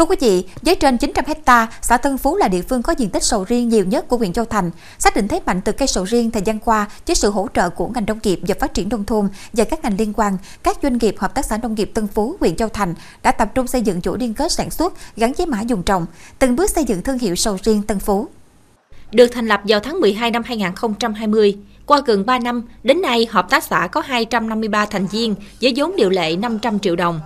Thưa quý vị, với trên 900 hecta, xã Tân Phú là địa phương có diện tích sầu riêng nhiều nhất của huyện Châu Thành. Xác định thế mạnh từ cây sầu riêng thời gian qua, với sự hỗ trợ của ngành nông nghiệp và phát triển nông thôn và các ngành liên quan, các doanh nghiệp hợp tác xã nông nghiệp Tân Phú, huyện Châu Thành đã tập trung xây dựng chuỗi liên kết sản xuất gắn với mã dùng trồng, từng bước xây dựng thương hiệu sầu riêng Tân Phú. Được thành lập vào tháng 12 năm 2020, qua gần 3 năm, đến nay hợp tác xã có 253 thành viên với vốn điều lệ 500 triệu đồng.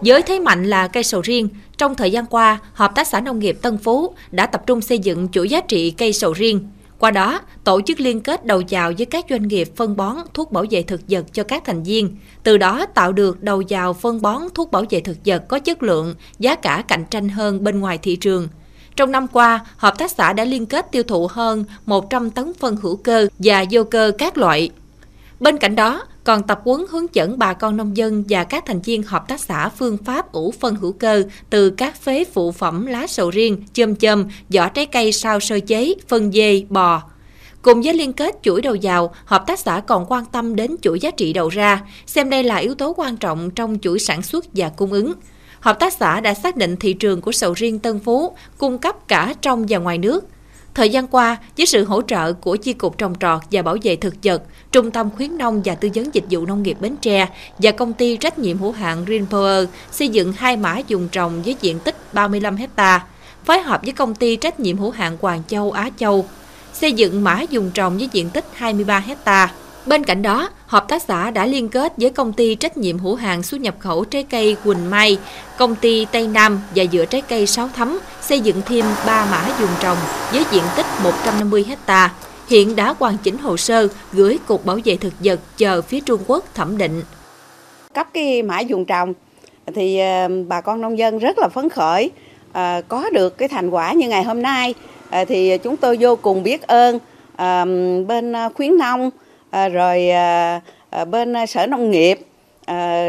Với thế mạnh là cây sầu riêng, trong thời gian qua, Hợp tác xã Nông nghiệp Tân Phú đã tập trung xây dựng chuỗi giá trị cây sầu riêng. Qua đó, tổ chức liên kết đầu vào với các doanh nghiệp phân bón, thuốc bảo vệ thực vật cho các thành viên. Từ đó tạo được đầu vào phân bón, thuốc bảo vệ thực vật có chất lượng, giá cả cạnh tranh hơn bên ngoài thị trường. Trong năm qua, hợp tác xã đã liên kết tiêu thụ hơn 100 tấn phân hữu cơ và vô cơ các loại. Bên cạnh đó, còn tập huấn hướng dẫn bà con nông dân và các thành viên hợp tác xã phương pháp ủ phân hữu cơ từ các phế phụ phẩm lá sầu riêng, chôm chôm, vỏ trái cây sao sơ chế, phân dê, bò. Cùng với liên kết chuỗi đầu vào, hợp tác xã còn quan tâm đến chuỗi giá trị đầu ra, xem đây là yếu tố quan trọng trong chuỗi sản xuất và cung ứng. Hợp tác xã đã xác định thị trường của sầu riêng Tân Phú cung cấp cả trong và ngoài nước – Thời gian qua, với sự hỗ trợ của Chi cục Trồng trọt và Bảo vệ thực vật, Trung tâm khuyến nông và tư vấn dịch vụ nông nghiệp Bến Tre và công ty trách nhiệm hữu hạn Green Power xây dựng hai mã dùng trồng với diện tích 35 hecta, phối hợp với công ty trách nhiệm hữu hạn Hoàng Châu Á Châu xây dựng mã dùng trồng với diện tích 23 hecta. Bên cạnh đó, hợp tác xã đã liên kết với công ty trách nhiệm hữu hạn xuất nhập khẩu trái cây Quỳnh Mai, công ty Tây Nam và dựa trái cây Sáu Thấm xây dựng thêm 3 mã dùng trồng với diện tích 150 hecta. Hiện đã hoàn chỉnh hồ sơ gửi Cục Bảo vệ thực vật chờ phía Trung Quốc thẩm định. Cấp cái mã dùng trồng thì ờ, bà con nông dân rất là phấn khởi, ờ, có được cái thành quả như ngày hôm nay ờ, thì chúng tôi vô cùng biết ơn bên khuyến nông À, rồi à, à, bên sở nông nghiệp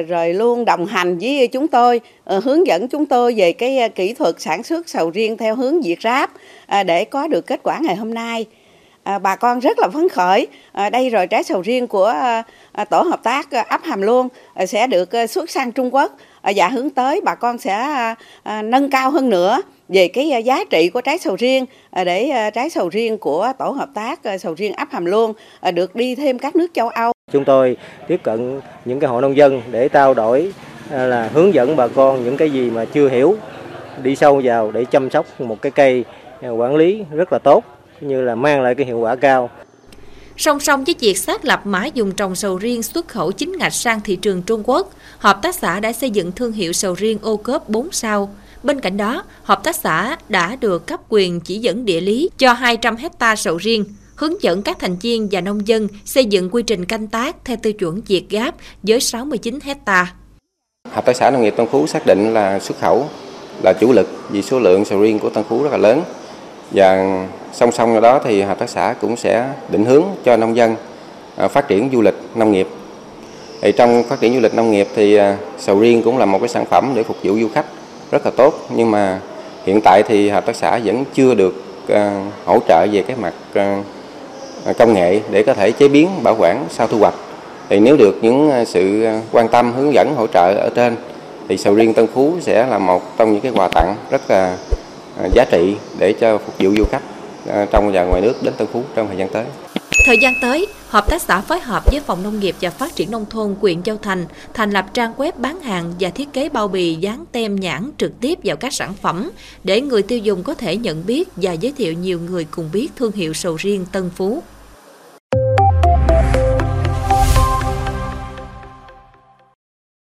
rồi luôn đồng hành với chúng tôi hướng dẫn chúng tôi về cái kỹ thuật sản xuất sầu riêng theo hướng Việt Ráp để có được kết quả ngày hôm nay. bà con rất là phấn khởi. đây rồi trái sầu riêng của tổ hợp tác ấp Hàm luôn sẽ được xuất sang Trung Quốc và hướng tới bà con sẽ nâng cao hơn nữa về cái à, giá trị của trái sầu riêng à, để à, trái sầu riêng của tổ hợp tác sầu riêng ấp Hàm Luông được đi thêm các nước châu Âu. Chúng tôi tiếp cận những cái hộ nông dân để trao đổi là hướng dẫn bà con những cái gì mà chưa hiểu đi sâu vào để chăm sóc một cái cây quản lý rất là tốt như là mang lại cái hiệu quả cao. Song song với việc xác lập mã dùng trồng sầu riêng xuất khẩu chính ngạch sang thị trường Trung Quốc, hợp tác xã đã xây dựng thương hiệu sầu riêng ô cốp 4 sao. Bên cạnh đó, hợp tác xã đã được cấp quyền chỉ dẫn địa lý cho 200 hecta sầu riêng, hướng dẫn các thành viên và nông dân xây dựng quy trình canh tác theo tiêu chuẩn Việt Gáp với 69 hecta. Hợp tác xã nông nghiệp Tân Phú xác định là xuất khẩu là chủ lực vì số lượng sầu riêng của Tân Phú rất là lớn và song song đó thì hợp tác xã cũng sẽ định hướng cho nông dân à, phát triển du lịch nông nghiệp. Thì trong phát triển du lịch nông nghiệp thì à, sầu riêng cũng là một cái sản phẩm để phục vụ du khách rất là tốt nhưng mà hiện tại thì hợp tác xã vẫn chưa được ờ, hỗ trợ về cái mặt ờ, công nghệ để có thể chế biến, bảo quản, sau thu hoạch thì nếu được những ờ, sự quan tâm, hướng dẫn, hỗ trợ ở trên, thì sầu riêng Tân Phú sẽ là một trong những cái quà tặng rất là giá trị để cho phục vụ du khách trong và ngoài nước đến Tân Phú trong thời gian tới. Thời gian tới, Hợp tác xã phối hợp với Phòng Nông nghiệp và Phát triển Nông thôn quyện Châu Thành thành lập trang web bán hàng và thiết kế bao bì dán tem nhãn trực tiếp vào các sản phẩm để người tiêu dùng có thể nhận biết và giới thiệu nhiều người cùng biết thương hiệu sầu riêng Tân Phú.